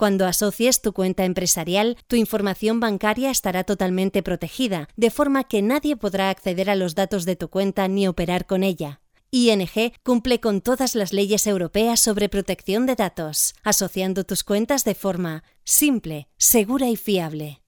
Cuando asocies tu cuenta empresarial, tu información bancaria estará totalmente protegida, de forma que nadie podrá acceder a los datos de tu cuenta ni operar con ella. ING cumple con todas las leyes europeas sobre protección de datos, asociando tus cuentas de forma simple, segura y fiable.